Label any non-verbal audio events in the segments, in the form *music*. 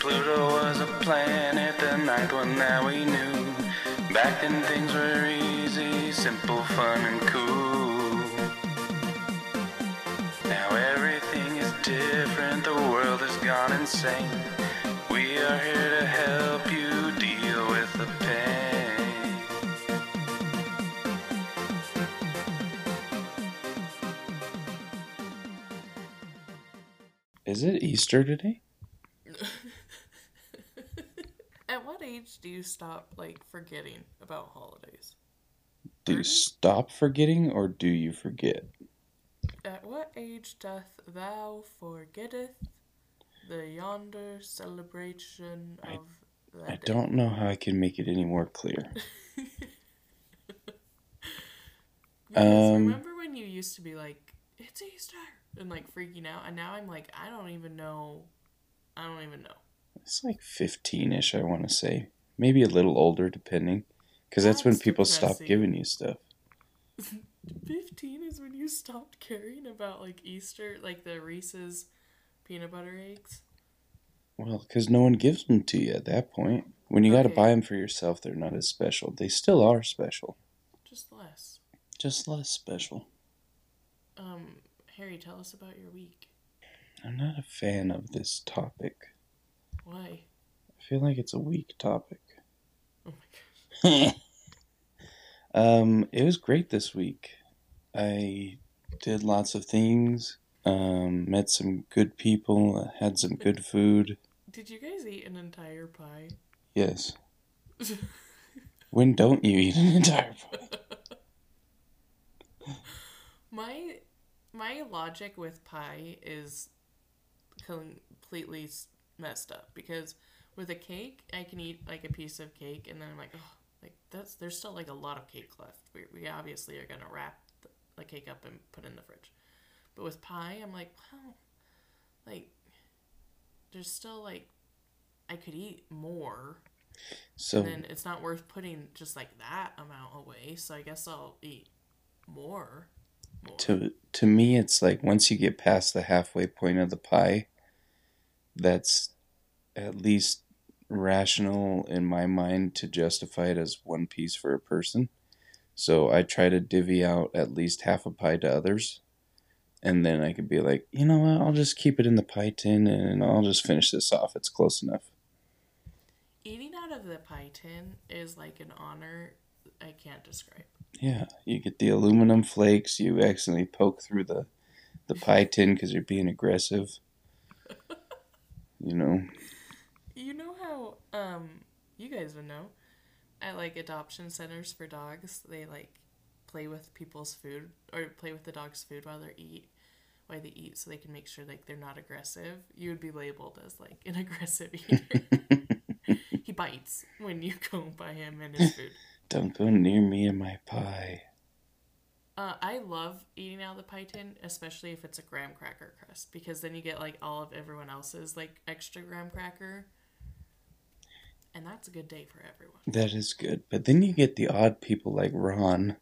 Pluto was a planet, the ninth one that we knew. Back then things were easy, simple, fun, and cool. Now everything is different, the world has gone insane. We are here to help you deal with the pain. Is it Easter today? At what age do you stop like forgetting about holidays? Do you stop forgetting or do you forget? At what age doth thou forgetteth the yonder celebration of the I day? don't know how I can make it any more clear. *laughs* Because Um, remember when you used to be like, "It's Easter," and like freaking out, and now I'm like, I don't even know. I don't even know. It's like 15 ish, I want to say. Maybe a little older, depending. Because that's, when That's people stop depressing. giving you stuff. *laughs* Fifteen is when you stopped caring about like Easter, like the Reese's peanut butter eggs. Well, because no one gives them to you at that point. When you got to buy them for yourself, they're not as special. They still are special, Just less. just less special. Um, Harry, tell us about your week. I'm not a fan of this topic. Why? I feel like it's a weak topic. Oh *laughs* um, it was great this week. I did lots of things. Um, met some good people. Had some good food. Did you guys eat an entire pie? Yes. *laughs* When don't you eat an entire pie? *laughs* My my logic with pie is completely messed up because with a cake, I can eat like a piece of cake and then I'm like, oh, like that's there's still like a lot of cake left. We, we obviously are gonna wrap the, the cake up and put it in the fridge. But with pie, I'm like, wow, like there's still like I could eat more. So And then it's not worth putting just like that amount away. So I guess I'll eat more. more. to to me, it's like once you get past the halfway point of the pie, that's at least rational in my mind to justify it as one piece for a person. So I try to divvy out at least half a pie to others. And then I could be like, you know what, I'll just keep it in the pie tin and I'll just finish this off. It's close enough. Eating out of the pie tin is like an honor I can't describe. Yeah, you get the aluminum flakes. You accidentally poke through the the pie tin because you're being aggressive. *laughs* You know, You know um you guys would know at like adoption centers for dogs, they like play with people's food or play with the dog's food while they eat while they eat so they can make sure like they're not aggressive. You would be labeled as like an *laughs* aggressive eater. *laughs* he bites when you go by him and his food. don't go near me and my pie. Uh, I love eating out of the pie tin, especially if it's a graham cracker crust, because then you get like all of everyone else's like extra graham cracker, and that's a good day for everyone. That is good. But then you get the odd people like Ron,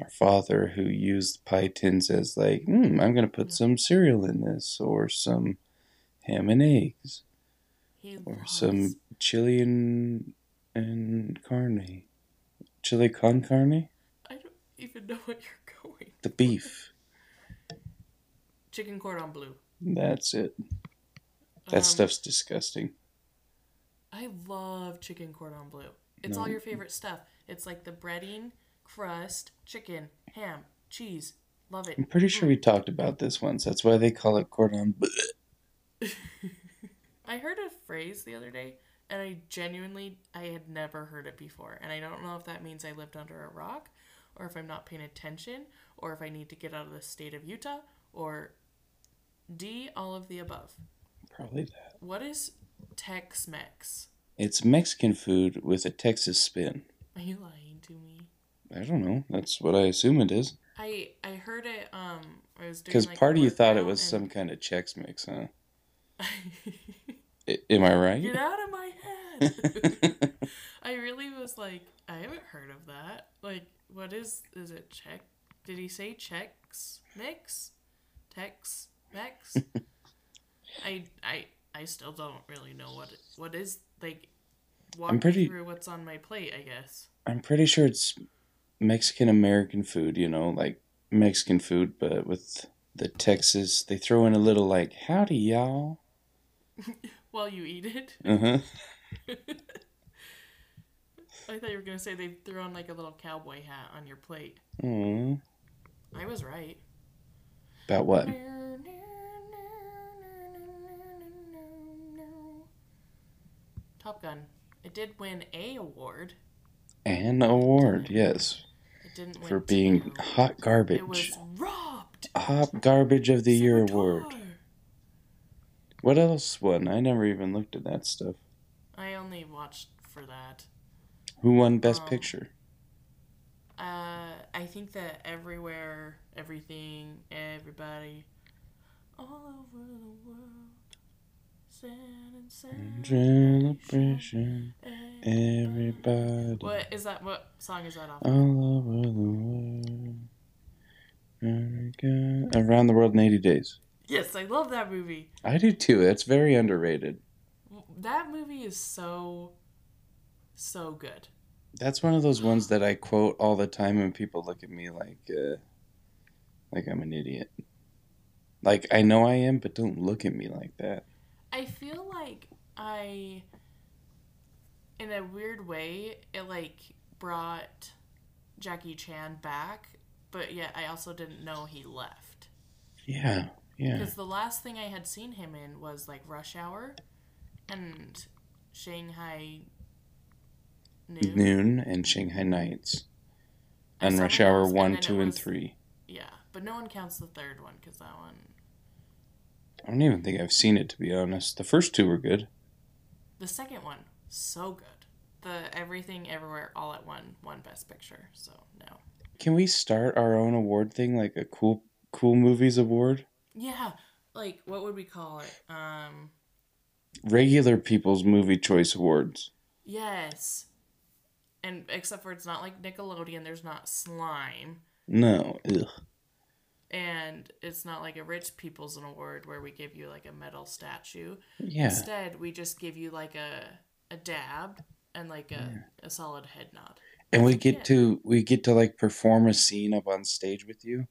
our father, who used pie tins as like, hmm, I'm gonna put some cereal in this, or some ham and eggs, He or loves, some chili and and carne, chili con carne, I don't even know what you're going. the beef. Chicken cordon bleu. That's it. That Um, stuff's disgusting. I love chicken cordon bleu. It's all your favorite stuff. It's like the breading, crust, chicken, ham, cheese. Love it. I'm pretty sure we mm. talked about this once. That's why they call it cordon bleu. *laughs* I heard a phrase the other day, and I genuinely I had never heard it before, and I don't know if that means I lived under a rock, or if I'm not paying attention, or if I need to get out of the state of Utah, or D, all of the above. Probably that. What is Tex-Mex? It's Mexican food with a Texas spin. Are you lying to me? I don't know. That's what I assume it is. I I heard it. Um, I was Because like, part of you thought it was some kind of Chex Mix, huh? *laughs* I, am I right? Get out of my head! *laughs* I really was like, I haven't heard of that. Like, what is is it? Check? Did he say checks mix? Tex Mex? *laughs* I I I still don't really know what it, what is like. Walk I'm pretty- through what's on my plate, I guess. I'm pretty sure it's Mexican American food, you know, like Mexican food, but with the Texas, they throw in a little like, howdy, y'all. *laughs* While you eat it, Uh huh. *laughs* I thought you were gonna say they threw on like a little cowboy hat on your plate. Aww. I was right. About what? Top Gun. It did win a award. An award, yes, It didn't win for being two. hot It garbage. was robbed. Hot garbage of the year award. What else won? I never even looked at that stuff. I only watched for that. Who won Best Um, Picture? Uh, I think that everywhere, everything, everybody, all over the world, and. Celebration, everybody, What is that? What song is that off? all over the world. America- Around the World in 80 Days. Yes, I love that movie. I do too. That's very underrated. That movie is so, so good. That's one of those ones that I quote all the time, and people look at me like, uh, like I'm an idiot. Like I know I am, but don't look at me like that. I feel like I, in a weird way, it like brought Jackie Chan back, but yet I also didn't know he left. Yeah, yeah. Because the last thing I had seen him in was like Rush Hour and Shanghai Noon. Noon and Shanghai Nights, and Rush Hour one, then two, and was- three. Yeah, but no one counts the third one because that one. I don't even think I've seen it to be honest. The first two were good. The second one, so good. The Everything Everywhere All at One won Best Picture, so no. Can we start our own award thing, like a cool, cool movies award? Yeah, like what would we call it? Um, Regular people's movie choice awards. yes. And except for it's not like Nickelodeon, there's not slime, No, ugh. And it's not like a rich people's award where we give you like a metal statue. Yeah, Instead, we just give you like a a dab and like a, a solid head nod. and we Yeah. get to we get to like perform a scene up on stage with you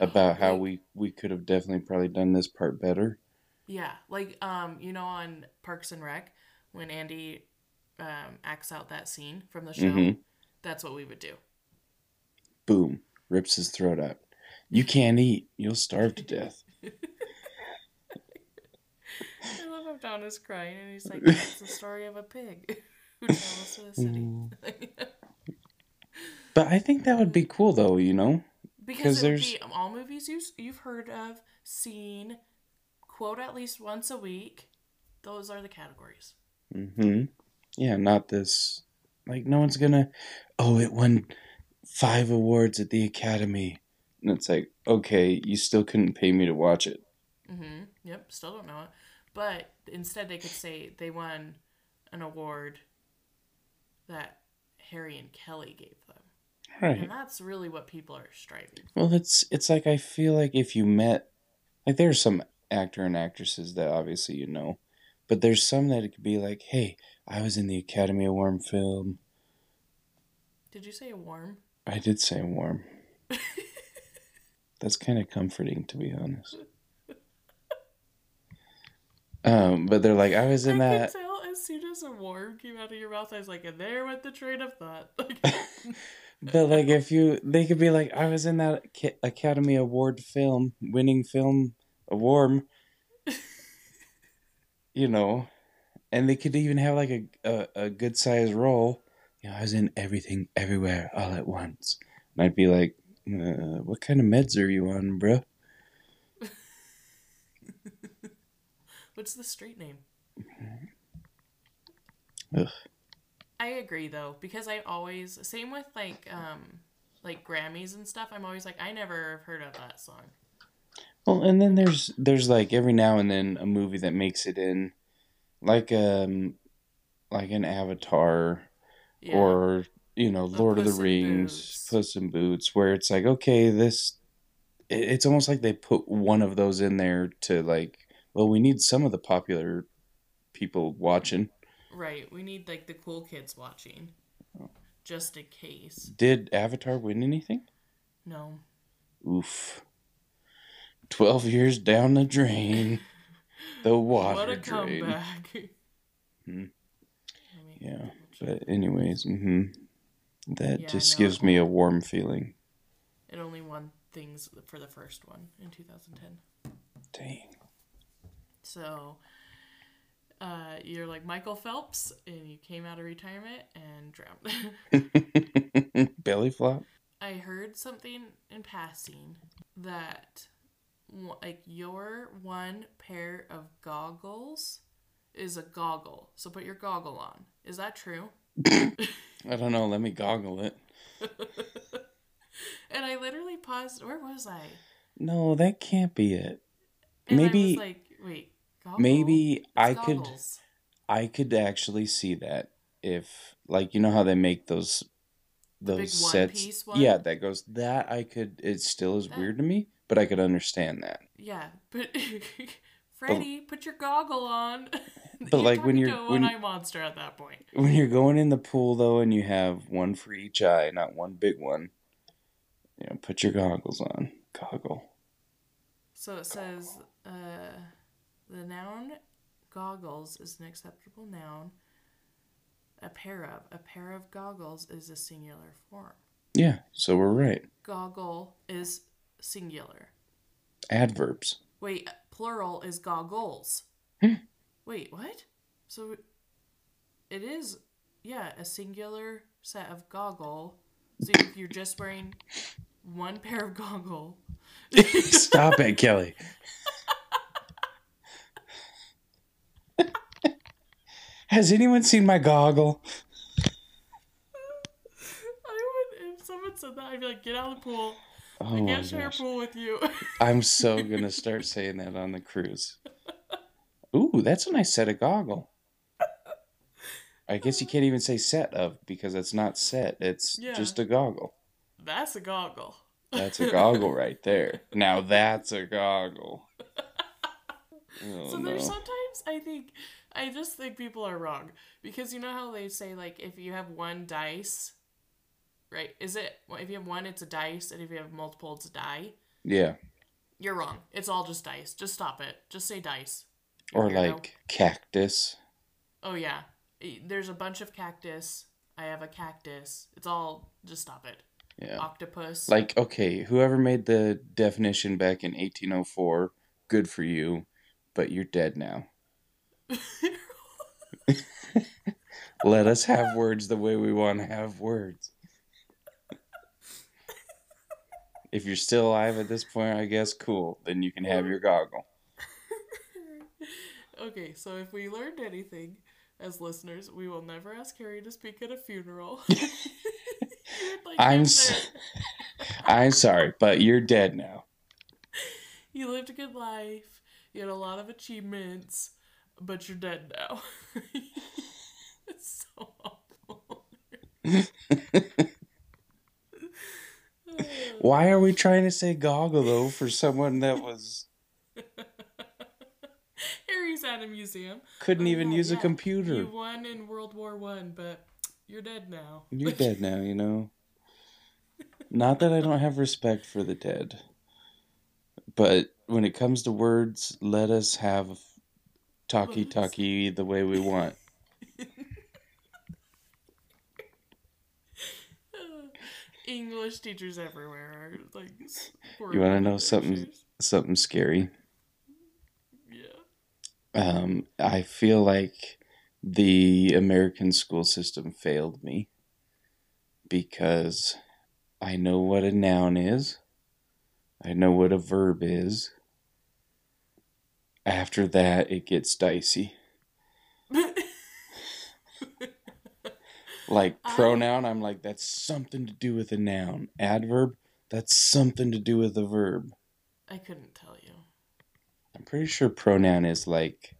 about how we we could have definitely probably done this part better. Yeah, like um, you know, on Parks and Rec, when Andy um acts out that scene from the show, Mhm. that's what we would do. Boom, rips his throat out. You can't eat. You'll starve to death. *laughs* I love how Don is crying and he's like, "It's the story of a pig *laughs* who travels to the city." Mm. *laughs* But I think that would be cool though, you know? Because there's- be all movies you you've heard of, seen, quote at least once a week. Those are the categories. hmm Yeah, not this. Like, no one's gonna. Oh, it won five awards at the Academy. And it's like, okay, you still couldn't pay me to watch it. Mm-hmm. Yep. Still don't know it, but instead they could say they won an award that Harry and Kelly gave them, Right. and that's really what people are striving. for. Well, it's it's like I feel like if you met, like there's some actor and actresses that obviously you know, but there's some that it could be like, hey, I was in the Academy Award film. Did you say a worm? I did say warm. *laughs* That's kind of comforting, to be honest. Um, but they're like, I was in I that. could tell as soon as a worm came out of your mouth, I was like, and there went the train of thought. *laughs* Like, *laughs* But like, if you, they could be like, I was in that Academy Award film, winning film a award. you know, and they could even have like a a, a good sized role. You know, I was in everything, everywhere, all at once. And I'd be like, uh, what kind of meds are you on, bro? *laughs* what's the street name? Ugh. I agree though, because I always same with like um like Grammys and stuff. I'm always like, I never have heard of that song. Well, and then there's there's like every now and then a movie that makes it in, like um, like an Avatar Yeah. or you know Lord of the Rings, Boots. Puss in Boots, where it's like okay, this, it- it's almost like they put one of those in there to like, Well, we need some of the popular people watching. Right. We need like the cool kids watching. Just in case. Did Avatar win anything? No. Oof. 12 years down the drain. The water *laughs* what a drain. comeback. Hmm. Yeah. But anyways, hmm that Yeah, just no. gives me a warm feeling. It only won things for the first one in 2010. Dang. So, uh, you're like Michael Phelps, and you came out of retirement and drowned. *laughs* Belly flop? I heard something in passing that, like, your one pair of goggles is a goggle. So put your goggle on. Is that true? *laughs* I don't know. Let me goggle it. *laughs* And I literally paused. Where was I? No, that can't be it. And Maybe- like, wait, goggle? Maybe It's I could. I could actually see that if like you know how they make those those sets yeah that goes that I could it still is That- weird to me but I could understand that Yeah, but *laughs* Freddy, put your goggle on. *laughs* But, like, when you're- when- one-eye monster at that point. when you're going in the pool though and you have one for each eye not one big one you know put your goggles on goggle So it says uh, the noun goggles is an acceptable noun. A pair of a pair of goggles is a singular form. yeah so we're right Goggle is singular. adverbs Wait, plural is goggles. Hmm. Wait, what? So it is, yeah, a singular set of goggle. So if you're just wearing one pair of goggle, *laughs* stop it Kelly *laughs* has anyone seen my goggle I would if someone said that, I'd be like, get out of the pool. Oh I can't share a pool with you. *laughs* I'm so *laughs* gonna start saying that on the cruise. Ooh, that's a nice set of goggle. I guess you can't even say set of because it's not set. It's Yeah. just a goggle. That's a goggle. That's a *laughs* goggle right there. Now that's a goggle. Oh, So no. there's sometimes I think I just think people are wrong because you know how they say like if you have one dice, right? Is it well, if you have one, it's a dice, and if you have multiple, it's a die. Yeah. You're wrong. It's all just dice. Just stop it. Just say dice. Or like cactus. Oh yeah, there's a bunch of cactus. I have a cactus. It's all just stop it. Yeah. Octopus. Like, okay, whoever made the definition back in 1804, good for you, but you're dead now. *laughs* *laughs* Let us have words the way we want to have words. If you're still alive at this point, I guess cool. Then you can have your goggle. *laughs* okay, so if we learned anything as listeners, we will never ask Harry to speak at a funeral. *laughs* *laughs* Like, I'm him s- there. I'm sorry, but you're dead now. You lived a good life. You had a lot of achievements, but you're dead now. it's so awful. Why are we trying to say goggle though for someone that was *laughs* Harry's at a museum. couldn't Oh, even yeah, use a computer? You won in World War One, but you're dead now. You're dead *laughs* now, you know. Not that I don't have respect for the dead, but when it comes to words, let us have talkie talkie the way we want. English teachers everywhere are like. You want to know horrible something something scary? Yeah. Um, I feel like the American school system failed me because I know what a noun is. I know what a verb is. After that, it gets dicey. Like I- pronoun, I'm like, that's something to do with a noun. Adverb, that's something to do with a verb. I couldn't tell you. I'm pretty sure pronoun is like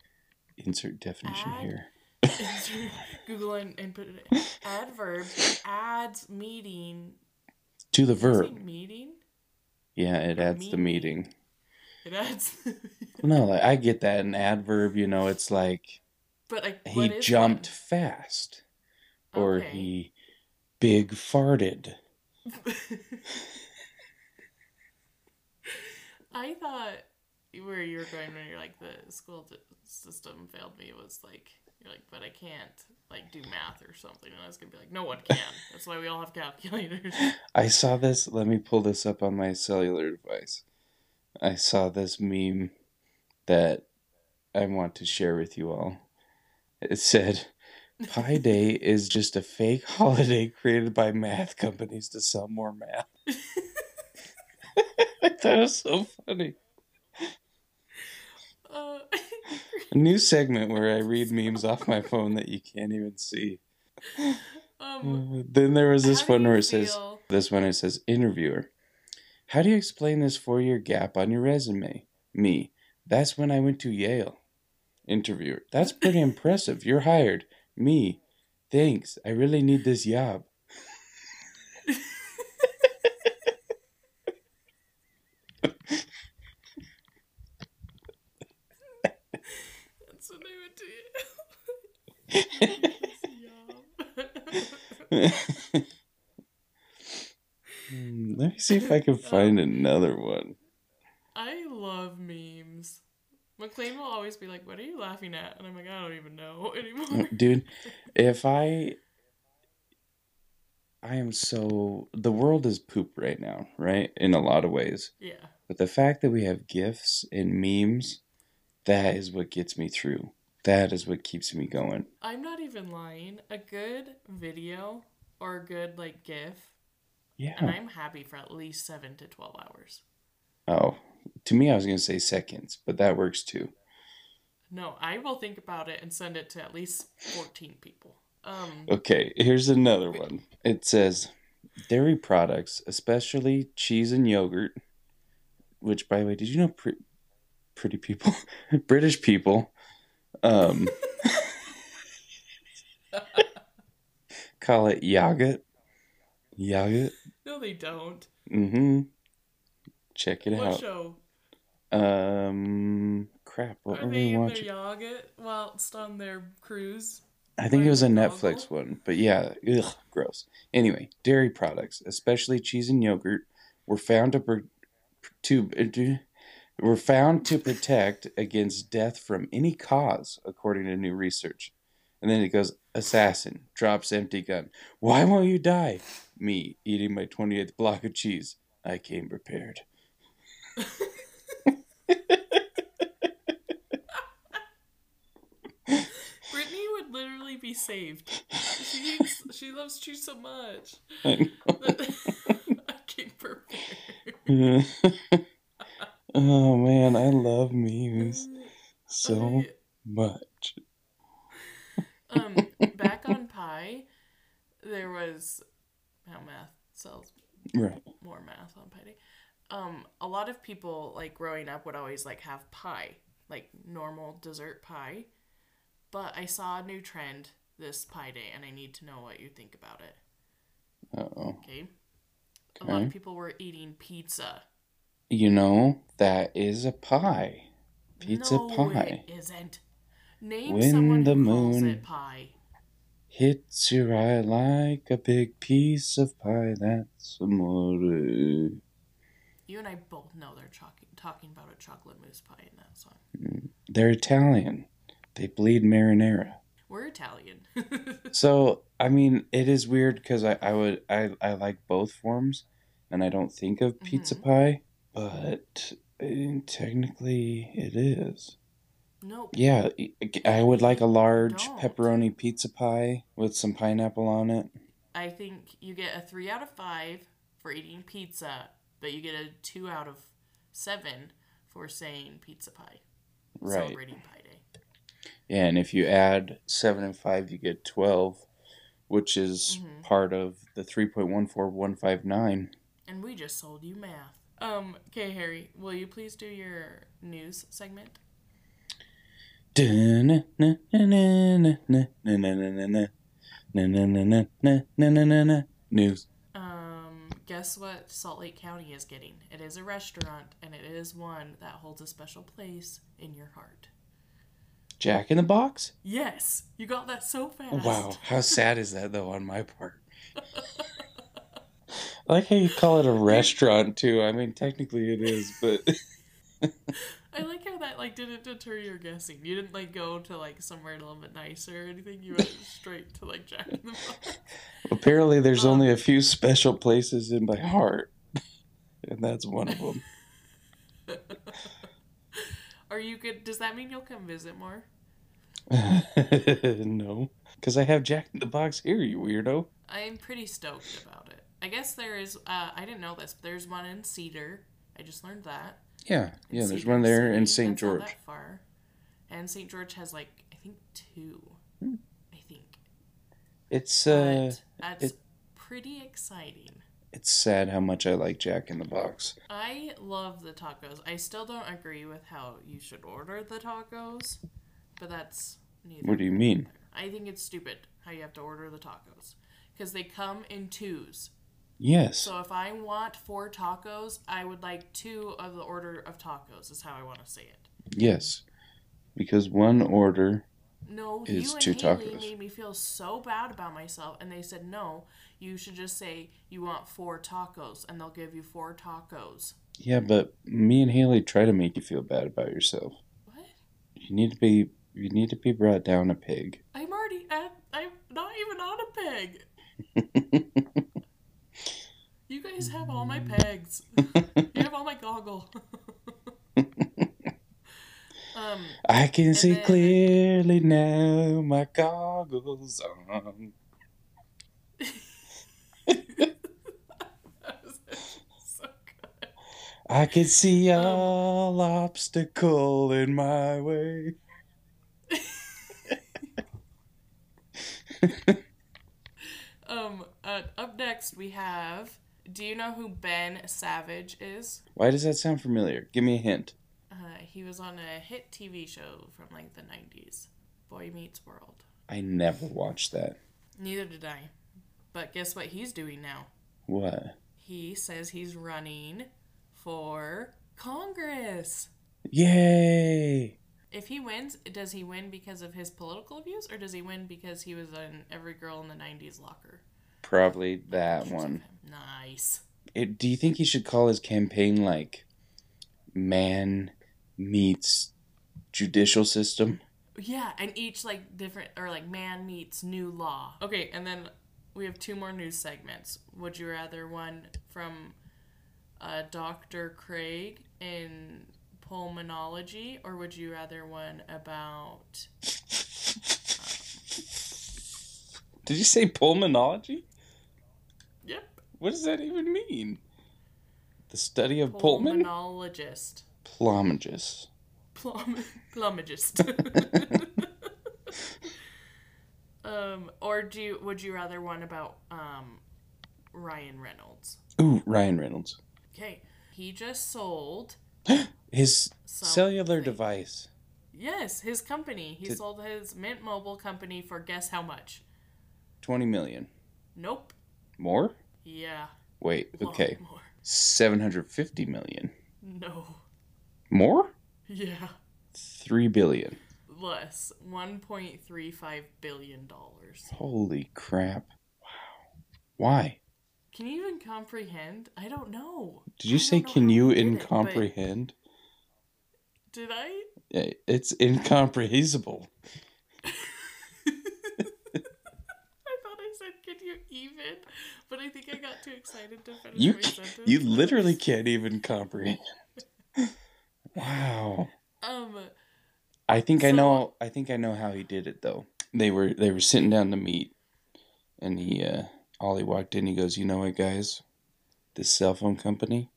insert definition Add- here. *laughs* Google and, and put it in. Adverb adds meeting. To the Did I say verb. Meeting. Yeah, it or adds the meeting. It adds. *laughs* No, like, I get that. An adverb, you know, it's like but like, he jumped fast or Okay. he big farted. *laughs* I thought where you were going when you're like the school system failed me was like you're like, but I can't like do math or something, and I was gonna be like, no one can. That's why we all have calculators. *laughs* I saw this. Let me pull this up on my cellular device. I saw this meme that I want to share with you all. It said, Pi Day is just a fake *laughs* holiday created by math companies to sell more math. *laughs* *laughs* It was so funny. Uh, A new segment where I read memes off my phone that you can't even see. um, Then there was this one where it says, This one it says interviewer. How do you explain this four year gap on your resume? Me. That's when I went to Yale. Interviewer. That's pretty impressive. You're hired. Me. Thanks. I really need this job. That's when I to Yale. *laughs* Hmm, Let me see if I can find another one. I love memes. McLean will always be like, "What are you laughing at?" And I'm like, "I don't even know *laughs* anymore." Mm, dude, if I. I am so. The world is poop right now, right? In a lot of ways. yeah, But the fact that we have GIFs and memes, that is what gets me through. That is what keeps me going. I'm not even lying. A good video or a good like GIF, and Yeah. I'm happy for at least seven to twelve hours. Oh, to me, I was going to say seconds, but that works too. No, I will think about it and send it to at least fourteen people. Um, Okay, here's another one. It says dairy products, especially cheese and yogurt, which, by the way, did you know pre- pretty people, *laughs* British people, um, *laughs* call it yogurt? Yogurt? no, they don't. Mm-hmm. Check it What out. show? Um, crap. What Are were we watching? their yogurt whilst on their cruise? I think it was a Netflix one, but yeah, ugh, gross. Anyway, dairy products, especially cheese and yogurt, were found to to uh, do- were found to protect against death from any cause, according to new research. And then it goes, assassin drops empty gun. Why won't you die? Me eating my twenty eighth block of cheese. I came prepared. *laughs* *laughs* Brittany literally be saved. She eats, she loves cheese so much. *laughs* I. *laughs* I came prepared. *laughs* oh man, I love memes so I- much. um, back on Pi, there was how math sells Right. more math on Pi Day. Um, a lot of people like growing up would always like have pie, like normal dessert pie. But I saw a new trend this Pi Day, and I need to know what you think about it. Uh-oh. Okay. A lot of people were eating pizza. You know, that is a pie. Pizza no, pie. it isn't. Name When someone the who calls moon- it pie. Hits your eye like a big piece of pie. That's amore. You and I both know they're talking talking about a chocolate mousse pie in that song. Mm. They're Italian. They bleed marinara. We're Italian. *laughs* So, I mean, it is weird because I, I would I, I like both forms, and I don't think of pizza Mhm. pie, but eh, technically it is. nope. Yeah, I would like a large Don't. pepperoni pizza pie with some pineapple on it. I think you get a three out of five for eating pizza, but you get a two out of seven for saying pizza pie. Right. Celebrating Pie and if you add seven and five, you get twelve, which is Mhm. part of the three point one four one five nine. And we just sold you math. Um, okay, Harry, will you please do your news segment? News. Um, guess what Salt Lake County is getting? It is a restaurant, and it is one that holds a special place in your heart. Jack in the Box? Yes, you got that so fast. Wow, how *laughs* sad is that though on my part? I like how you call it a *laughs* restaurant too. I mean, technically it is, but *laughs* I like how that like didn't deter your guessing. You didn't like go to like somewhere a little bit nicer or anything. You went straight to like Jack in the Box. apparently there's Um, only a few special places in my heart, and that's one of them. Are you good? Does that mean you'll come visit more? *laughs* no, because I have Jack in the Box here, you weirdo. I'm pretty stoked about it. I guess there is. Uh, I didn't know this. But there's one in Cedar. I just learned that. Yeah, yeah. In There's Cedar one there in. St. George. that far. And St. George has like I think two. Hmm. I think. It's But uh, that's it- pretty exciting. It's sad how much I like Jack in the Box. I love the tacos. I still don't agree with how you should order the tacos, but that's neither. What do you mean? I think it's stupid how you have to order the tacos because they come in twos. Yes. So if I want four tacos, I would like two of the order of tacos. Is how I want to say it. Yes. Because one order. No, Is you and two Haley tacos. made me feel so bad about myself, and they said no. You should just say you want four tacos, and they'll give you four tacos. Yeah, but me and Haley try to make you feel bad about yourself. What? You need to be. You need to be brought down a pig. I'm already at. I'm not even on a peg. *laughs* You guys have all my pegs. *laughs* you have all my goggle. *laughs* um, I can see then- clearly now. My goggles on. So. I can see Um, all obstacle in my way. *laughs* Um, uh, up next we have. Do you know who Ben Savage is? Why does that sound familiar? Give me a hint. Uh, he was on a hit TV show from like the '90s, Boy Meets World. I never watched that. Neither did I. But guess what he's doing now? What? He says he's running for Congress. Yay! If he wins, does he win because of his political views or does he win because he was in every girl in the 90s locker? Probably that one. Nice. It, do you think he should call his campaign like man meets judicial system? Yeah, and each like different or like man meets new law. Okay, and then we have two more news segments. Would you rather one from uh, Dr. Craig in pulmonology, or would you rather one about Did you say pulmonology? yep What does that even mean? The study of Pullman? pulmonologist, Plumologist. plum plumologist. *laughs* *laughs* um, or do you, would you rather one about um, Ryan Reynolds? Ooh, Ryan Reynolds. Okay, he just sold *gasps* His cellular device. Yes, his company. He Did- sold his Mint Mobile company for guess how much? 20 million. Nope. More? Yeah. Wait, okay. 750 million. No. More? *laughs* Yeah. 3 billion. Less. One point three five billion dollars. Holy crap. Wow. Why? Can you even comprehend? I don't know. Did you say can you he did it, incomprehend? Did I? It's incomprehensible. *laughs* I thought I said can you even, but I think I got too excited to finish You my sentence. you literally can't even comprehend. *laughs* Wow. Um. I think I know I think I know how he did it though. They were they were sitting down to meet and he uh Ollie walked in, he goes, You know what guys? This cell phone company,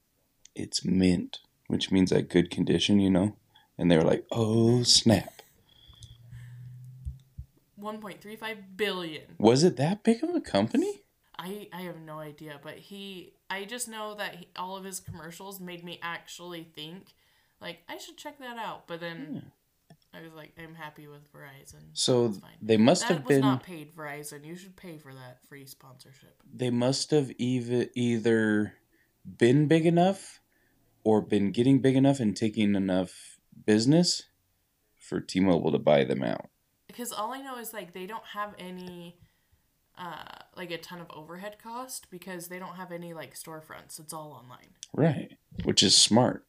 it's mint, which means like good condition, you know? And they were like, Oh snap. 1.35 billion. Was it that big of a company? I I have no idea, but he I just know that he, all of his commercials made me actually think like I should check that out. But then I was like, I'm happy with Verizon. So they must that have was been not paid Verizon. You should pay for that free sponsorship. they must have either either been big enough or been getting big enough and taking enough business for T-Mobile to buy them out. Because all I know is like they don't have any uh like a ton of overhead cost because they don't have any like storefronts. It's all online. Right. Which is smart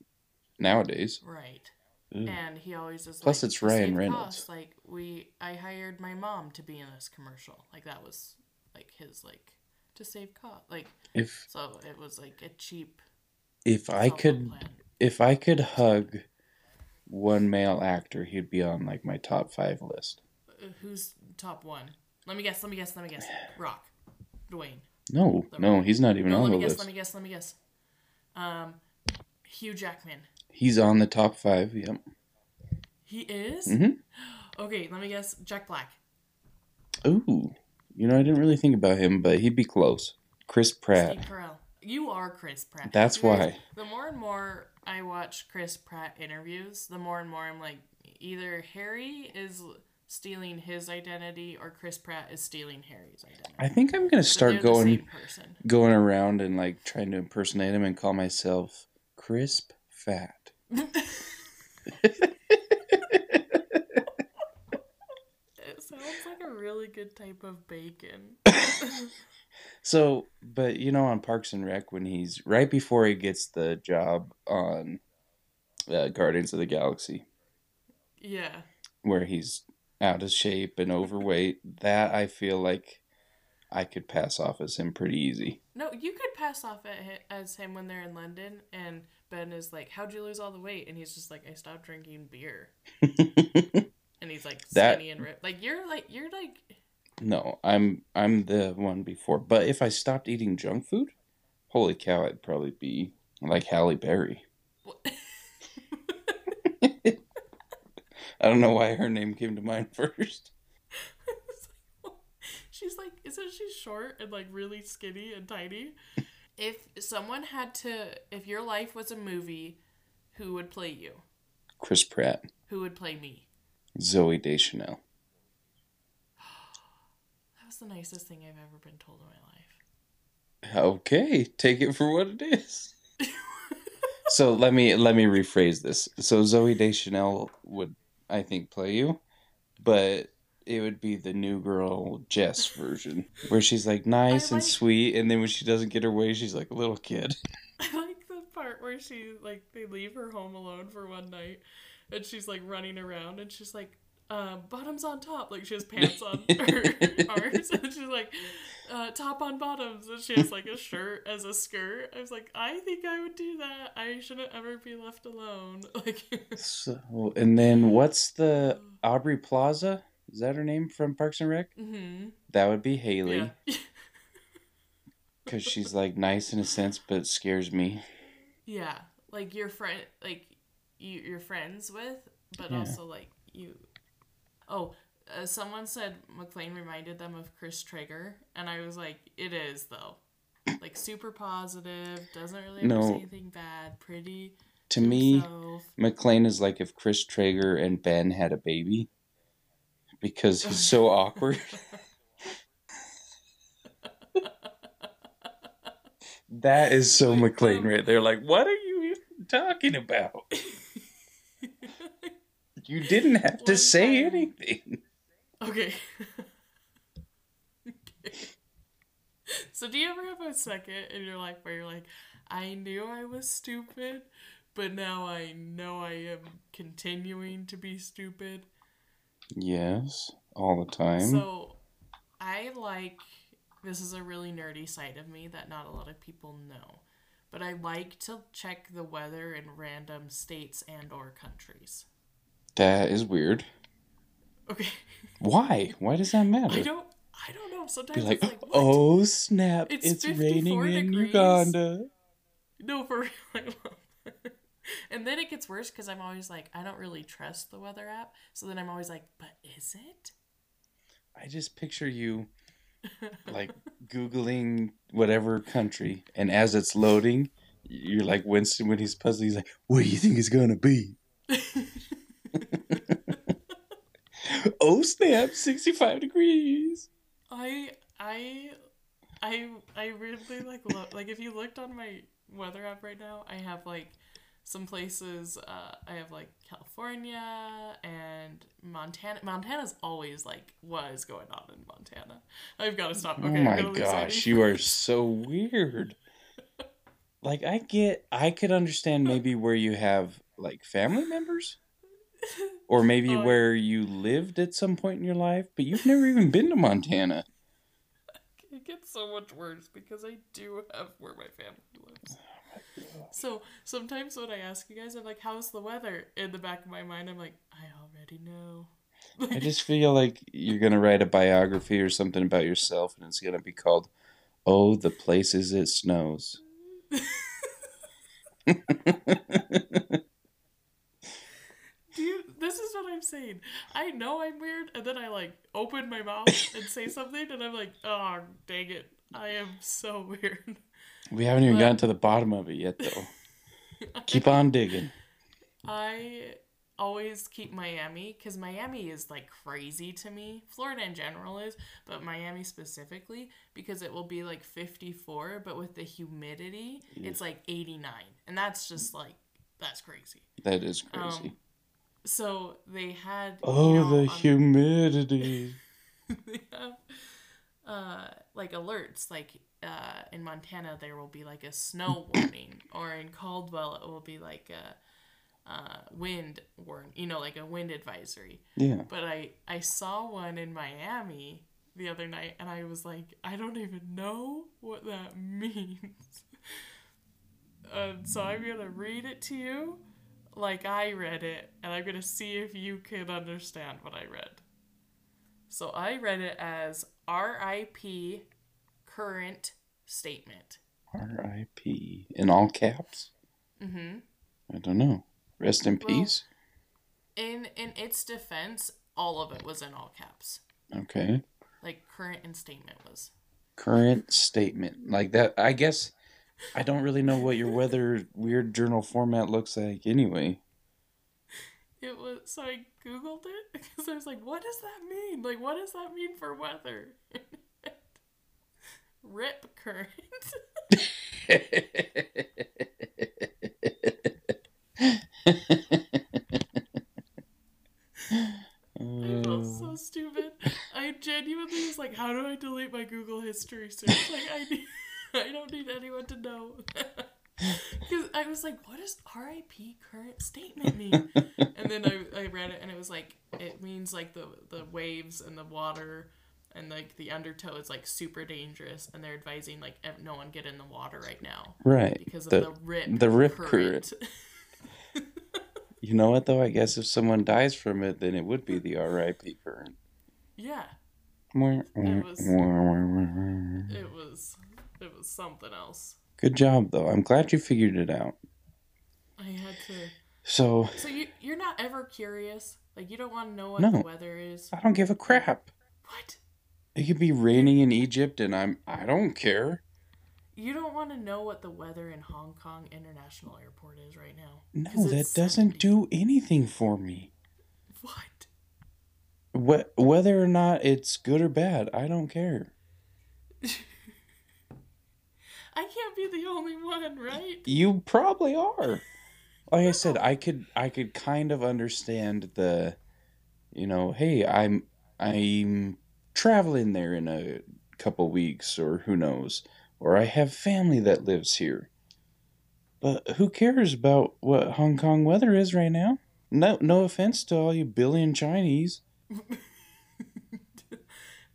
nowadays. Right. Ugh. And he always is Plus like, it's "To Ryan Reynolds." costs, like we I hired my mom to be in this commercial. Like that was like his like to save cost. Like If so it was like a cheap if I could plan. if I could hug one male actor, he'd be on like my top 5 list. Uh, who's top one? Let me guess, let me guess, let me guess. *sighs* Rock. Dwayne. No, The no, he's not even No, on let me guess, let me guess, let me guess. Um Hugh Jackman. He's on the top 5, yep. He is? Mhm. Okay, let me guess. Jack Black. Ooh. You know, I didn't really think about him, but he'd be close. Chris Pratt. Steve Carell. You are Chris Pratt. That's guys- why. The more and more I watch Chris Pratt interviews, the more and more I'm like, either Harry is stealing his identity or Chris Pratt is stealing Harry's identity. I think I'm gonna start they're going going around and like trying to impersonate him and call myself crisp fat. *laughs* It sounds like a really good type of bacon. *laughs* So, but you know, on Parks and Rec, when he's right before he gets the job on uh, Guardians of the Galaxy, yeah. where he's out of shape and overweight, that I feel like I could pass off as him pretty easy. No, you could pass off as him when they're in London, and Ben is like, "How'd you lose all the weight?" And he's just like, "I stopped drinking beer." *laughs* And he's like That- skinny and ripped. Like you're like you're like no, I'm I'm the one before. But if I stopped eating junk food, holy cow, I'd probably be like Halle Berry. *laughs* *laughs* I don't know why her name came to mind first. She's like, isn't she short and like really skinny and tiny? If someone had to, if your life was a movie, who would play you? Chris Pratt, Who would play me? Zooey Deschanel. *gasps* That was the nicest thing I've ever been told in my life. Okay, take it for what it is. *laughs* so let me let me rephrase this. So Zooey Deschanel would I think play you, but it would be the new girl Jess *laughs* version where she's like nice I and sweet, and then when she doesn't get her way, she's like a little kid. *laughs* I like the part where she like they leave her home alone for one night, and she's like running around, and she's like, uh, "Bottoms on top," like she has pants on *laughs* her arms, and she's like, uh, "Top on bottoms," and she has like a shirt as a skirt. I was like, I think I would do that. I shouldn't ever be left alone. Like, So and then what's the *sighs* Aubrey Plaza? Is that her name from Parks and Rec? hmm That would be Haley yeah, *laughs* because she's like nice in a sense, but scares me. yeah, like your friend, like you, you're friends with, but Yeah. also like you. Oh, uh, someone said McLean reminded them of Chris Traeger, and I was like, it is though. Like super positive, doesn't really No. say anything bad, pretty. To me, himself. McLean is like if Chris Traeger and Ben had a baby because he's so awkward. That is so McLean um, right there. Like, what are you talking about? You didn't have to say anything. Okay. okay. *laughs* So do you ever have a second in your life where you're like, I knew I was stupid, but now I know I am continuing to be stupid? Yes, all the time. So I like this is a really nerdy side of me that not a lot of people know. But I like to check the weather in random states and or countries. that is weird. Okay. Why? Why does that *laughs* matter? I don't I don't know. Sometimes Be like, it's like what? oh snap! It's It's, 54 raining in. Uganda. No, for *laughs* real. I love that. And then it gets worse because I'm always like, I don't really trust the weather app. So then I'm always like, but is it? I just picture you *laughs* like googling whatever country, and as it's loading, you're like Winston when he's puzzling. He's like, "What do you think it's gonna be?" *laughs* *laughs* oh snap! Sixty-five degrees. I I I I really like look like if you looked on my weather app right now, I have like some places. Uh, I have like California and Montana. Montana's always like what is going on in Montana. I've got to stop. Okay, oh my gosh, you are so weird. *laughs* Like I get, I could understand maybe where you have like family members, or *laughs* maybe Oh. where you lived at some point in your life, but you've never even been to Montana. It gets so much worse because I do have where my family lives. So sometimes when I ask you guys, I'm like, "How's the weather?" In the back of my mind, I'm like, "I already know." I *laughs* just feel like you're gonna write a biography or something about yourself, and it's gonna be called "Oh, the Places It Snows." *laughs* You, this is what I'm saying. I know I'm weird, and then I like open my mouth and say something, and I'm like, "Oh, dang it! I am so *laughs* weird." We haven't even But- gotten to the bottom of it yet, though. *laughs* Keep on digging. I always keep Miami because Miami is like crazy to me. Florida in general is, but Miami specifically because it will be like 54, but with the humidity, it's like 89. And that's just like, that's crazy. That is crazy. Um, So they had. oh, you know, the humidity. *laughs* they have uh, like alerts like uh, in montana there will be like a snow *coughs* warning or in caldwell it will be like a uh, wind warn you know like a wind advisory. Yeah. but i i saw one in miami the other night and i was like i don't even know what that *laughs* means. And so i'm gonna read it to you like i read it and i'm gonna see if you can understand what i read. So I read it as RIP current statement. R.I.P. In all caps. Mm-hmm. I don't know. Rest in Well- peace. In in its defense, all of it was in all caps. Okay. Like current and statement was. Current statement like that. I guess I don't really know what your weather weird journal format looks like anyway. It was so I googled it *laughs* because I was like, what does that mean? Like, what does that mean for weather? *laughs* Rip current. I felt so *laughs* stupid. I genuinely was like, how do I delete my Google history search? Like, I need, I don't need anyone to know. *laughs* Because I was like, what does RIP current statement mean? *laughs* and then I, I read it and it was like, it means like the, the waves and the water and like the undertow is like super dangerous and they're advising like no one get in the water right now right. because of The- the, rip the rip current. *laughs* You know what though? I guess if someone dies from it, then it would be the R.I.P. current. yeah, It was- it was it was something else. Good job though. I'm glad you figured it out. I had to. So So you you're not ever curious? Like you don't want to know what No. the weather is? I don't give a crap. What? It could be raining in Egypt, and I'm I don't care. You don't want to know what the weather in Hong Kong International Airport is right now? No, that doesn't 70. do anything for me. What? Wh- whether or not it's good or bad, I don't care. *laughs* I can't be the only one, right? You probably are. Like I said, I could I could kind of understand the, you know, hey, I'm I'm traveling there in a couple weeks or who knows, or I have family that lives here. But who cares about what Hong Kong weather is right now? No, no offense to all you billion Chinese. *laughs*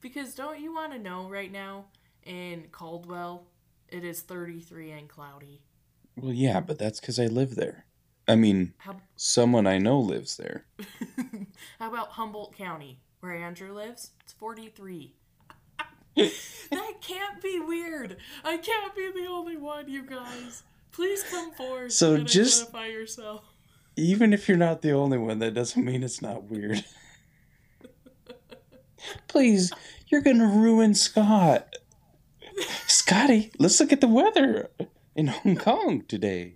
Because don't you want to know right now in Caldwell, it is 33 and cloudy. Well, yeah, but that's because I live there. I mean, How someone I know lives there. *laughs* How about Humboldt County, where Andrew lives? It's 43. *laughs* that can't be weird. I can't be the only one, you guys. Please come forward So and just- identify yourself. Even if you're not the only one, that doesn't mean it's not weird. *laughs* Please, you're gonna ruin Scott. Scotty, let's look at the weather in Hong Kong today.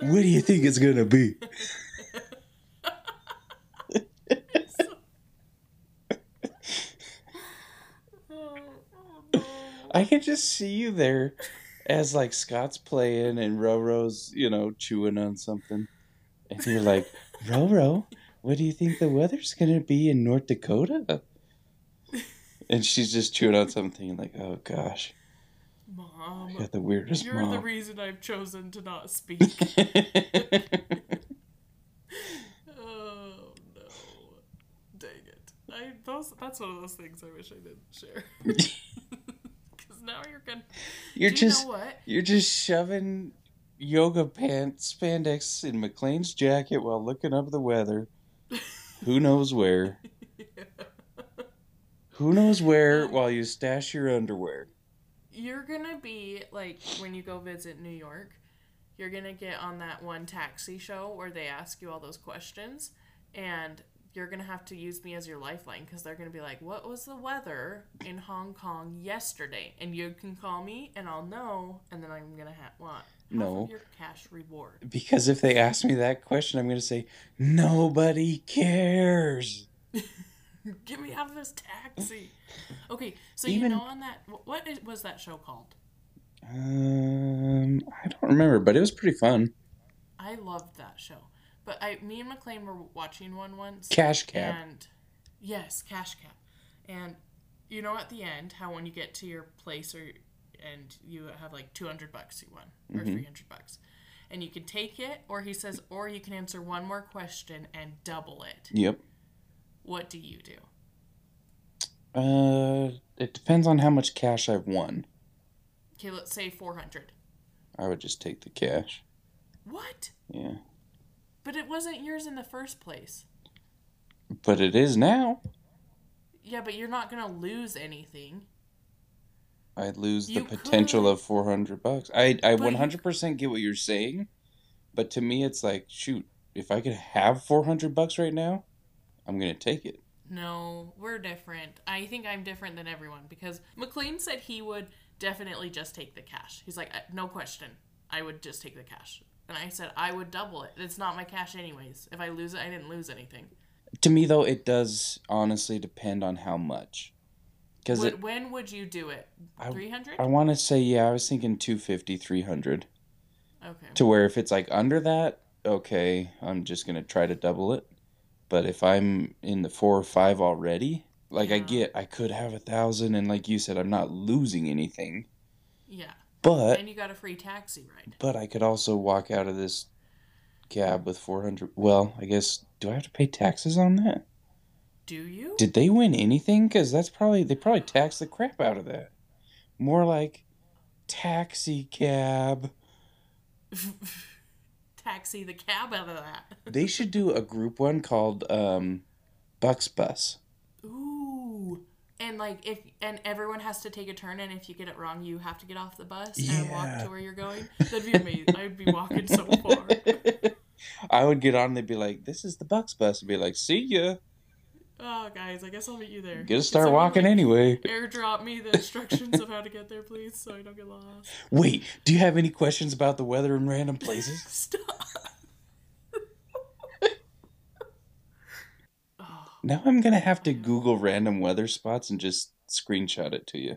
What do you think it's gonna be? I can just see you there as like Scott's playing and Roro's, you know, chewing on something. And you're like, Roro, what do you think the weather's gonna be in North Dakota? And she's just chewing on something like, oh gosh, Mom, got the weirdest you're the reason I've chosen to not speak. *laughs* oh no. Dang it. I those that's one of those things I wish I didn't share. *laughs* *laughs* Cuz now you're going to you're Do you just know what? you're just shoving yoga pants spandex in McLean's jacket while looking up the weather. Who knows where? Who knows where Um, while you stash your underwear? You're going to be like when you go visit New York, you're going to get on that one taxi show where they ask you all those questions and you're going to have to use me as your lifeline because they're going to be like, What was the weather in Hong Kong yesterday? And you can call me and I'll know, and then I'm going to have what? No. your cash reward. Because if they ask me that question, I'm going to say, nobody cares. *laughs* *laughs* Get me out of this taxi. Okay, so Even- you know on that wh- what is, was that show called? Um, I don't remember, but it was pretty fun. I loved that show. But I me and McLean were watching one once. Cash cab. And yes, cash cab. And you know at the end how when you get to your place or and you have like 200 bucks you won or 300 bucks. And you can take it or he says or you can answer one more question and double it. Yep. What do you do? Uh, it depends on how much cash I've won. Okay, let's say 400. I would just take the cash. What? Yeah. But it wasn't yours in the first place. But it is now. Yeah, but you're not gonna lose anything. I lose the potential could. of 400 bucks. I, I But 100% get what you're saying. But to me, it's like, shoot, if I could have 400 bucks right now, I'm going to take it. No, we're different. I think I'm different than everyone because McLean said he would definitely just take the cash. He's like, "Uh, no question, I would just take the cash. And I said I would double it. It's not my cash anyways. If I lose it, I didn't lose anything. To me, though, it does honestly depend on how much. Because when would you do it? I- Three hundred? I want to say, yeah, I was thinking 250, 300. Okay. To where if it's like under that, okay, I'm just going to try to double it. But if I'm in the four or five already, like I get, I could have a thousand. And like you said, I'm not losing anything. Yeah. But And you got a free taxi ride. But I could also walk out of this cab with 400. Well, I guess, do I have to pay taxes on that? Do you? Did they win anything? Because that's probably, they probably taxed the crap out of that. More like taxi cab. *laughs* taxi the cab out of that. *laughs* They should do a group one called um, Bucks Bus. Ooh. And like if and everyone has to take a turn and if you get it wrong you have to get off the bus and walk to where you're going. That'd be amazing. *laughs* I'd be walking so far. *laughs* I would get on, they'd be like, this is the Bucks Bus. I'd be like, see ya. Oh guys, I guess I'll meet you there. Gotta start walking like, anyway. Airdrop me the instructions of how to get there, please, so I don't get lost. Wait, do you have any questions about the weather in random places? Stop. oh, Now I'm gonna have to Google random weather spots and just screenshot it to you.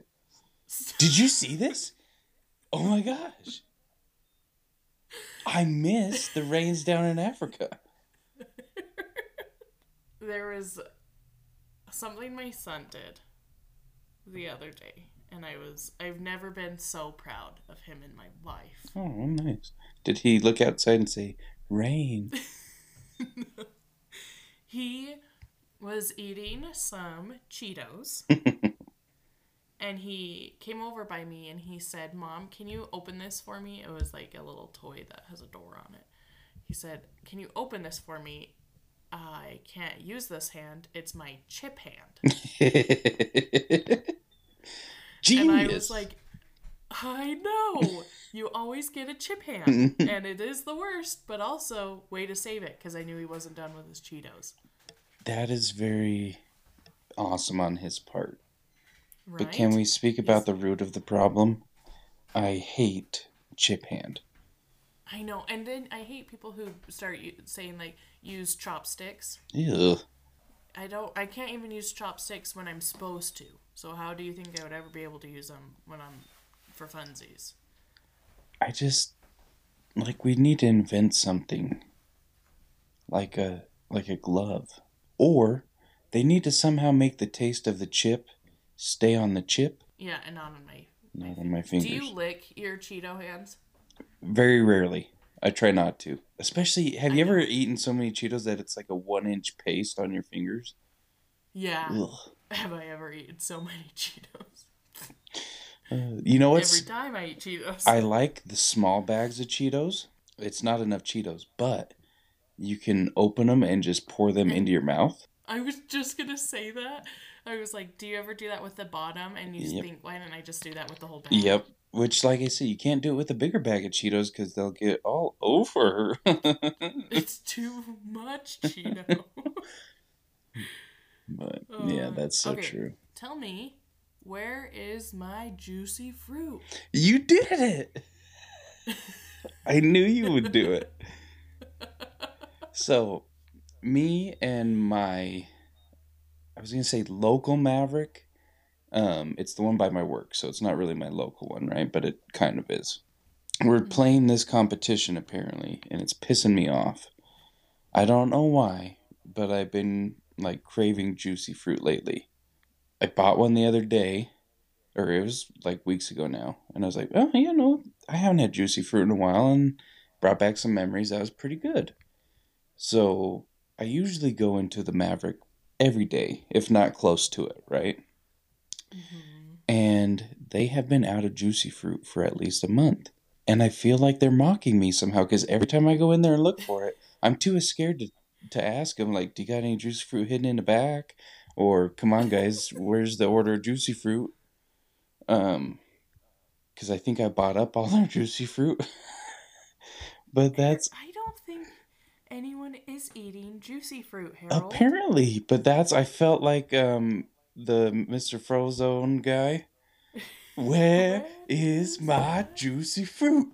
Did you see this? Oh my gosh. I missed the rains down in Africa. *laughs* there was something my son did the other day, and I was I've never been so proud of him in my life. Oh, nice. Did he look outside and say, rain? *laughs* He was eating some Cheetos. *laughs* and he came over by me and he said, Mom, can you open this for me? It was like a little toy that has a door on it. He said, Can you open this for me? I can't use this hand. It's my chip hand. Genius. *laughs* And I was like, I know. You always get a chip hand. *laughs* and it is the worst, but also way to save it because I knew he wasn't done with his Cheetos. That is very awesome on his part. Right? But can we speak about the root of the problem? I hate chip hand. I know. And then I hate people who start saying, like, use chopsticks. Ew. I don't, I can't even use chopsticks when I'm supposed to. So how do you think I would ever be able to use them when I'm for funsies? I just like we need to invent something like a like a glove. Or they need to somehow make the taste of the chip stay on the chip, Yeah, and not on my. not on my fingers. Do you lick your Cheeto hands? Very rarely. I try not to. Especially, have you I ever eaten so many Cheetos that it's like a one inch paste on your fingers? Yeah. Ugh. Have I ever eaten so many *laughs* Cheetos? Uh, you know what? Every time I eat Cheetos. I like the small bags of Cheetos. It's not enough Cheetos, but you can open them and just pour them into your mouth. I was just gonna say that. I was like, do you ever do that with the bottom? And you Yep. think, why didn't I just do that with the whole bag? Yep. Which, like I said, you can't do it with a bigger bag of Cheetos because they'll get all over. *laughs* It's too much Cheeto. *laughs* but yeah, Uh, that's so okay. true. Tell me, where is my juicy fruit? You did it. *laughs* I knew you would do it. So, me and my, I was gonna say local Maverik. Um, it's the one by my work, so it's not really my local one, right? But it kind of is. We're playing this competition apparently, and it's pissing me off. I don't know why, but I've been like craving juicy fruit lately. I bought one the other day, or it was like weeks ago now, and I was like, oh, you know, I haven't had juicy fruit in a while, and brought back some memories. That was pretty good. So I usually go into the Maverik every day, if not close to it, right? Mm-hmm. And they have been out of juicy fruit for at least a month. And I feel like they're mocking me somehow because every time I go in there and look for it, I'm too scared to, to ask them, like, do you got any juicy fruit hidden in the back? Or, come on, guys, where's the order of juicy fruit? Um, because I think I bought up all their juicy fruit. *laughs* but that's I don't think anyone is eating juicy fruit, Harold. apparently, but that's, I felt like, um, the Mr. Frozone guy. *laughs* Where is my- juicy fruit?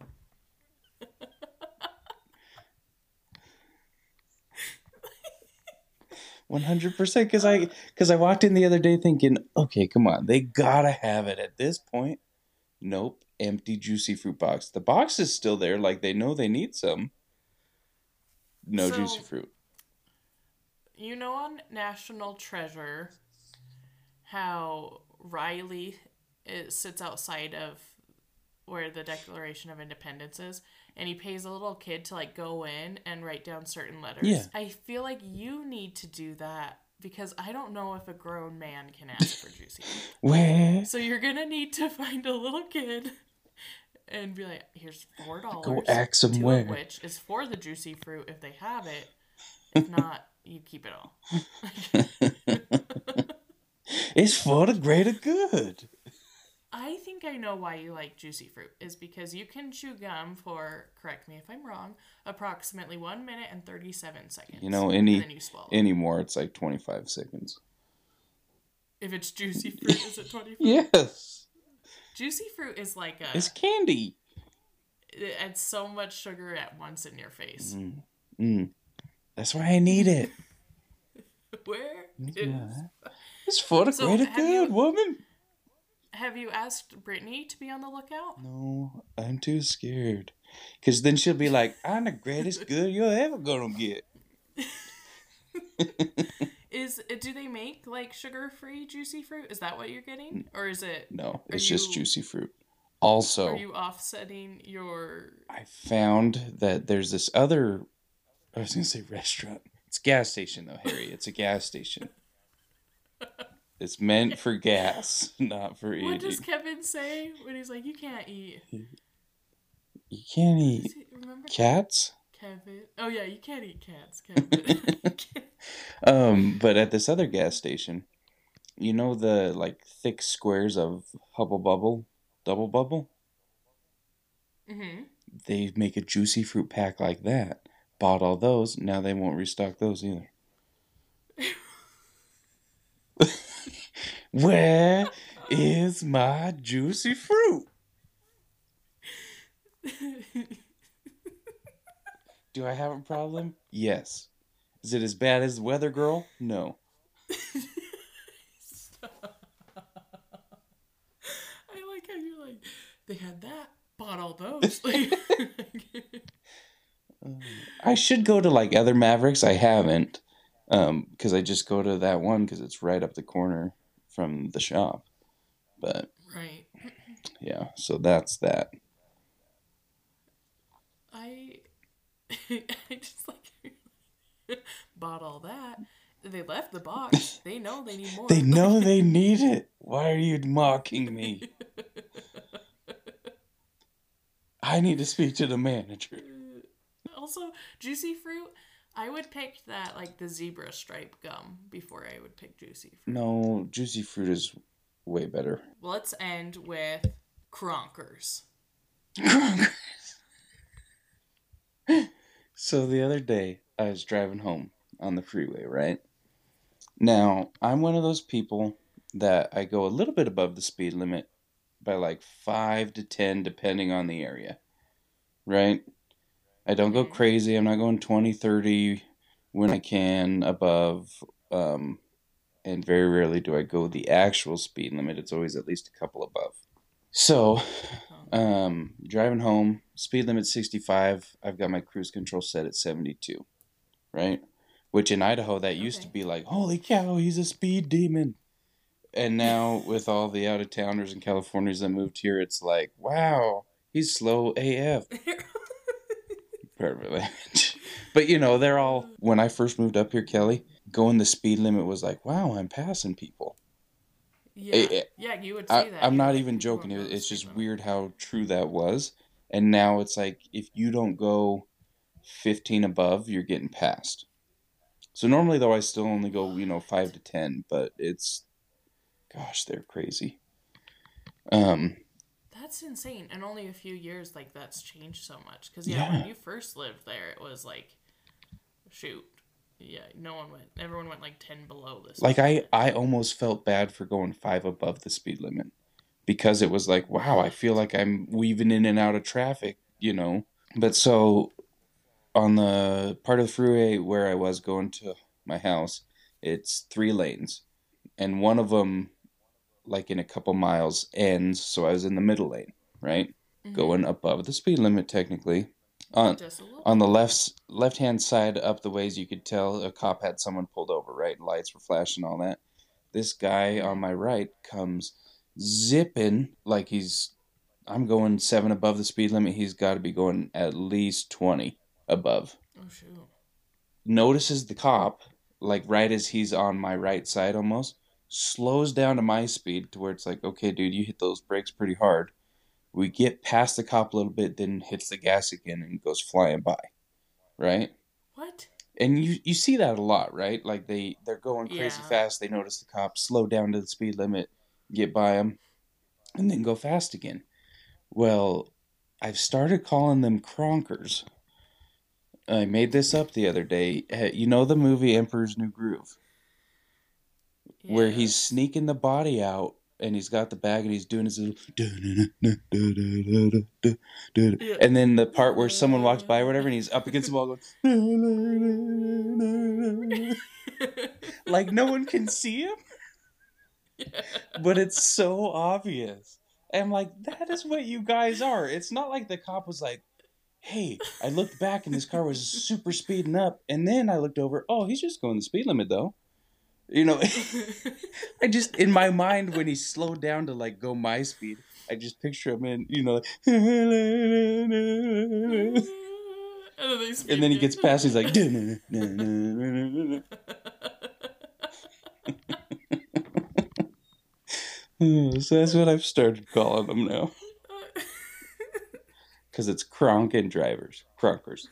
One hundred percent, because I because I walked in the other day thinking, okay, come on, they gotta have it at this point. Nope, empty juicy fruit box. The box is still there, like they know they need some. No So- juicy fruit. You know on National Treasure how Riley it sits outside of where the Declaration of Independence is and he pays a little kid to like go in and write down certain letters. Yeah. I feel like you need to do that because I don't know if a grown man can ask for juicy. *laughs* Where? so you're going to need to find a little kid and be like, here's $4. Go ask 'em two of where. Which is for the juicy fruit if they have it. If *laughs* not, you keep it all. *laughs* It's for the greater good. I think I know why you like juicy fruit is because you can chew gum for, correct me if I'm wrong, approximately one minute and 37 seconds. You know, any- you. Anymore, it's like twenty five seconds. if it's juicy *laughs* fruit, is it 25? Yes, Juicy fruit is like a. it's candy. it adds so much sugar at once in your face. Mm. Mm. That's why I need it. *laughs* Where? Yeah. It's for the So, greater good, you- woman. Have you asked Brittany to be on the lookout? No, I'm too scared. Cause then she'll be like, "I'm the greatest *laughs* good you're ever gonna get." *laughs* Is do they make like sugar-free juicy fruit? Is that what you're getting, or is it? No, it's just you- juicy fruit. Also, Are you offsetting your? I found that there's this other. I was gonna say restaurant. It's a gas station though, Harry. It's a gas station. *laughs* It's meant for gas, not for What eating. What does Kevin say when he's like, "You can't eat"? You can't eat he- cats. Kevin? Oh yeah, you can't eat cats, Kevin. *laughs* *laughs* Um, but at this other gas station, you know the like thick squares of Hubba Bubba, Double Bubble. hmm They make a juicy fruit pack like that. Bought all those. Now they won't restock those either. *laughs* Where is my juicy fruit? *laughs* Do I have a problem? Yes. Is it as bad as Weather Girl? No. *laughs* I like how you're like, they had that, bought all those. *laughs* Like, *laughs* I should go to like other Maveriks. I haven't because um, I just go to that one because it's right up the corner from the shop. But right, *clears throat* yeah. So that's that. I I just like *laughs* bought all that. They left the box. *laughs* They know they need more. They know they *laughs* need it. Why are you mocking me? I need to speak to the manager. also, juicy fruit. I would pick that like the zebra stripe gum before I would pick juicy fruit. No, juicy fruit is way better. Let's end with Kronkers. so the other day, I was driving home on the freeway, right? Now, I'm one of those people that I go a little bit above the speed limit by like 5 to 10 depending on the area. Right? I don't go Mhm. crazy. I'm not going 20, 30 when I can above um and very rarely do I go the actual speed limit. It's always at least a couple above. So, um, driving home, speed limit 65. I've got my cruise control set at 72, right? Which in Idaho, that used to be like, holy cow, he's a speed demon. And now, *laughs* with all the out of towners and Californians that moved here, it's like, wow, he's slow AF. *laughs* Perfect language. *laughs* But you know, they're all, when I first moved up here, Kelly, going the speed limit was like, wow, I'm passing people. yeah, Eh, yeah, you would see I, that. I'm You'd not even joking. It- It's just limit." weird how true that was. And now it's like if you don't go 15 above, you're getting passed. So normally though, I still only go you know five to 10, but it's, gosh, they're crazy. Um, That's insane. And only a few years, like that's changed so much. Because yeah, Yeah. when you first lived there, it was like, shoot, yeah, no one went. Everyone went like ten below this. like I I almost felt bad for going five above the speed limit because it was like wow I feel like I'm weaving in and out of traffic you know but so on the part of the freeway where I was going to my house it's three lanes. And one of them like in a couple miles ends so I was in the middle lane right? Mhm. going above the speed limit technically. On just a little. on the left left hand side up the ways you could tell a cop had someone pulled over right? Lights were flashing all that. This guy on my right comes zipping like he's i'm going seven above the speed limit. He's got to be going at least 20 above. Oh shoot. notices the cop like right as he's on my right side almost slows down to my speed to where it's like okay dude you hit those brakes pretty hard. We get past the cop a little bit then hits the gas again and goes flying by right? What? and you you see that a lot right? Like they they're going crazy Yeah. fast. They notice the cop slow down to the speed limit get by them and then go fast again. Well i've started calling them cronkers i made this up the other day Eh, you know the movie emperor's new groove where he's sneaking the body out and he's got the bag and he's doing his little Yeah. and then the part where someone walks by or whatever and he's up against the wall going like no one can see him but it's so obvious and I'm like that is what you guys are it's not like the cop was like hey i looked back and this car was super speeding up. And then i looked over oh he's just going the speed limit though. You know *laughs* I just in my mind when he slowed down to like go my speed, I just picture him in you know, like, *laughs* and and then he gets past. He's like, *laughs* so that's what I've started calling them now because it's Kronk and drivers, Kronkers.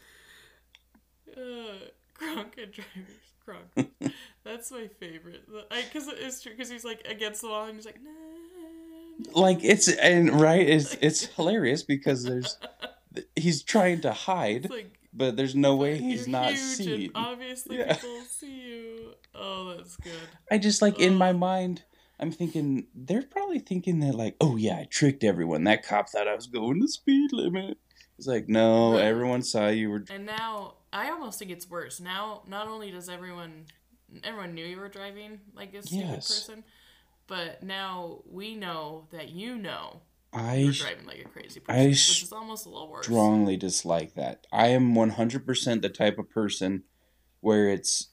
Uh, Kronk and drivers. Kronk. *laughs* That's my favorite. Because it's true. Because he's like against the wall and he's like, nah. Like it's and right, it's it's hilarious because there's *laughs* he's trying to hide, like, but there's no way he's not seen. Obviously, Yeah. people see you. Oh, that's good. I just like in my mind, I'm thinking they're probably thinking that like, oh yeah, I tricked everyone. That cop thought I was going the speed limit. It's like, no, Right. everyone saw you were. And now, I almost think it's worse. Now, not only does everyone, everyone knew you were driving like a stupid Yes. person, but now we know that you know I you're driving like a crazy person, sh- which is almost a little worse. strongly dislike that. I am 100% the type of person where it's,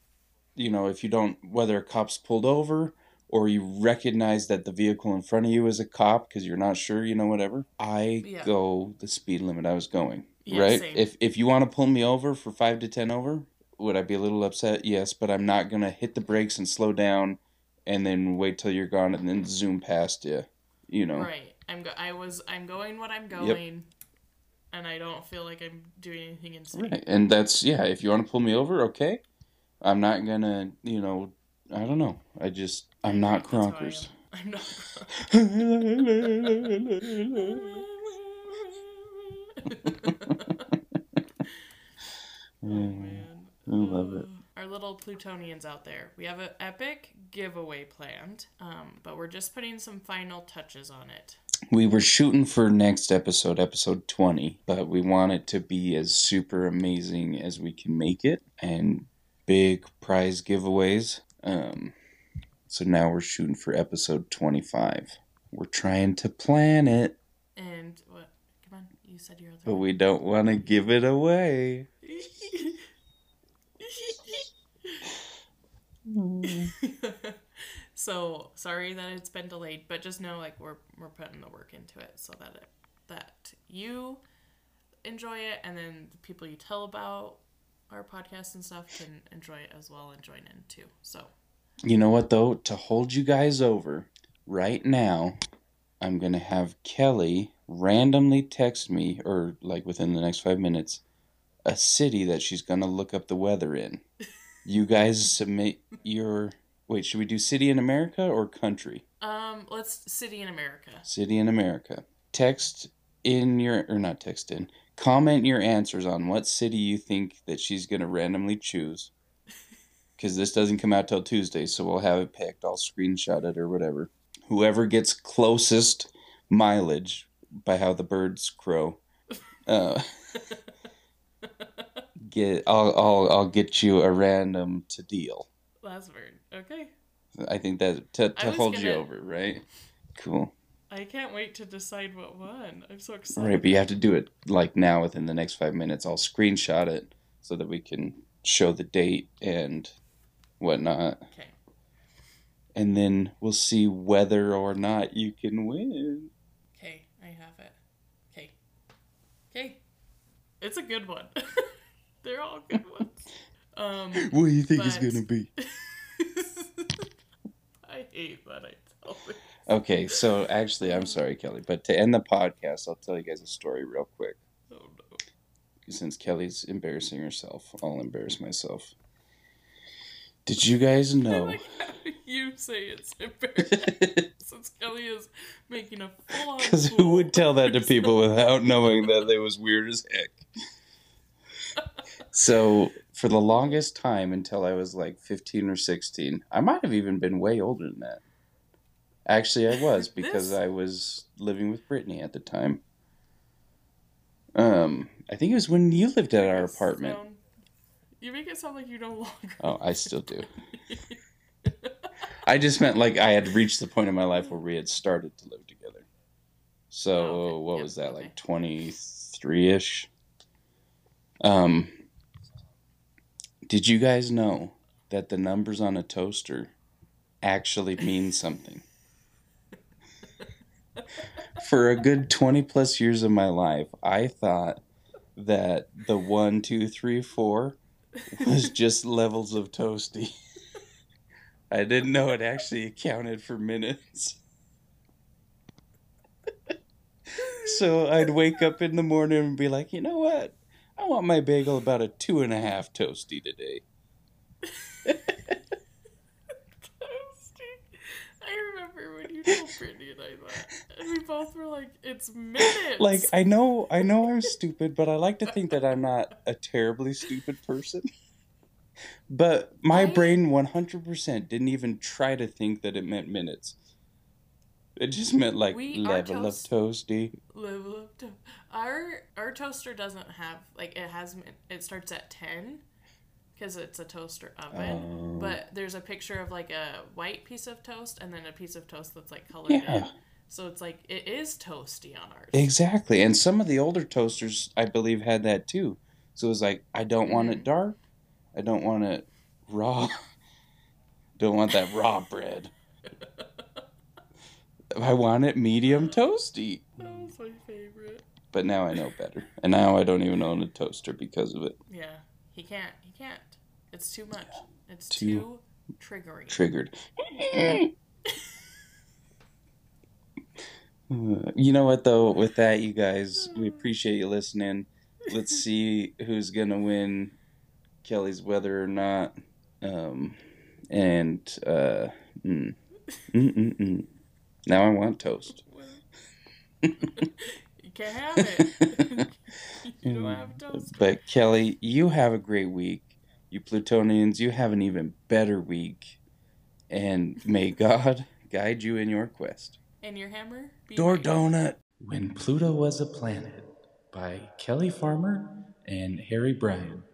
you know, if you don't, whether a cop's pulled over or you recognize that the vehicle in front of you is a cop because you're not sure, you know, whatever, I Yeah. go the speed limit I was going. Yeah, right? same. If if you want to pull me over for 5 to 10 over, would I be a little upset? Yes, but I'm not going to hit the brakes and slow down and then wait till you're gone and then zoom past you, you know. Right. I'm go- I was I'm going what I'm going, and I don't feel like I'm doing anything insane. Right. And that's yeah, if you want to pull me over, okay. I'm not gonna, you know, I don't know. I just I'm not That's who I am. Kronkers. I'm not. *laughs* *laughs* oh man. I love it. Our little Plutonians out there. We have an epic giveaway planned, um, but we're just putting some final touches on it. we were shooting for next episode, episode 20, but we want it to be as super amazing as we can make it and big prize giveaways. Um so now we're shooting for episode 25. We're trying to plan it, And what? Come on, you said your but we don't want to give it away. *laughs* so sorry that it's been delayed, but just know like we're we're putting the work into it so that it that you enjoy it, and then the people you tell about our podcast and stuff can enjoy it as well and join in too. So You know what though? To hold you guys over, right now, I'm gonna have Kelly randomly text me, or like within the next five minutes, a city that she's gonna look up the weather in. You guys submit your. Wait, should we do city in America or country? um, let's city in America. City in America. Text in your or not text in. Comment your answers on what city you think that she's gonna randomly choose. Because this doesn't come out till Tuesday, so we'll have it picked. I'll screenshot it or whatever. Whoever gets closest mileage by how the birds crow, uh, *laughs* get I'll I'll I'll get you a random to deal. Last word. Okay. I think that to to hold you gonna- over, right? Cool. I can't wait to decide what won. I'm so excited. Right, but you have to do it like now within the next five minutes. I'll screenshot it so that we can show the date and whatnot. Okay. And then we'll see whether or not you can win. Okay, I have it. Okay. Okay. It's a good one. *laughs* They're all good ones. *laughs* Um What do you think it's gonna be? *laughs* I hate that I tell this. Okay, so actually, I'm sorry, Kelly, but to end the podcast, I'll tell you guys a story real quick. Oh no. Since Kelly's embarrassing herself, I'll embarrass myself. Did you guys *laughs* know? like how you say it's *laughs* embarrassing since Kelly is making a full on Because who would tell that to people without knowing that it was weird as heck? *laughs* So, for the longest time until I was like 15 or 16, I might have even been way older than that. Actually, I was *laughs* because I was living with Brittany at the time. Um, I think it was when you lived at our apartment. you make it sound like you no longer. Oh, I still do. *laughs* I just meant like I had reached the point in my life where we had started to live together. So Oh, okay. what Yep, was that like twenty three ish? Um, did you guys know that the numbers on a toaster actually mean something? For a good twenty plus years of my life, I thought that the one, two, three, four was just levels of toasty. I didn't know it actually accounted for minutes. so I'd wake up in the morning and be like, you know what? I want my bagel about a two and a half toasty today. Toasty. I remember when you told Brittany and I that, and we both were like, "It's minutes." Like I know I know I'm stupid, but I like to think that I'm not a terribly stupid person. *laughs* But my I- brain 100% didn't even try to think that it meant minutes. It just meant like We- level toast- of toasty. level up to our our toaster doesn't have like it has it starts at 10 because it's a toaster oven Oh. but there's a picture of like a white piece of toast and then a piece of toast that's like colored Yeah. in So it's like it is toasty on ours. Exactly. And some of the older toasters, I believe, had that too. So it was like, I don't want it Mhm. dark. I don't want it raw. *laughs* don't want that raw bread. I want it medium *laughs* toasty. That was my favorite. But now I know better. And now I don't even own a toaster because of it. Yeah, he can't. He can't. It's too much. It's Too too, triggering. Triggered. *laughs* You know what though? With that, you guys, we appreciate you listening. Let's *laughs* see who's gonna win Kelly's whether or not. Um, and uh, mm, mm, mm, mm. now I want toast. *laughs* you can't have it. you don't have toast. But Kelly, you have a great week. You Plutonians, you have an even better week. And may God guide you in your quest. And your hammer? Be Door right. Donut. When Pluto Was a Planet by Kelly Farmer and Harry Bryan.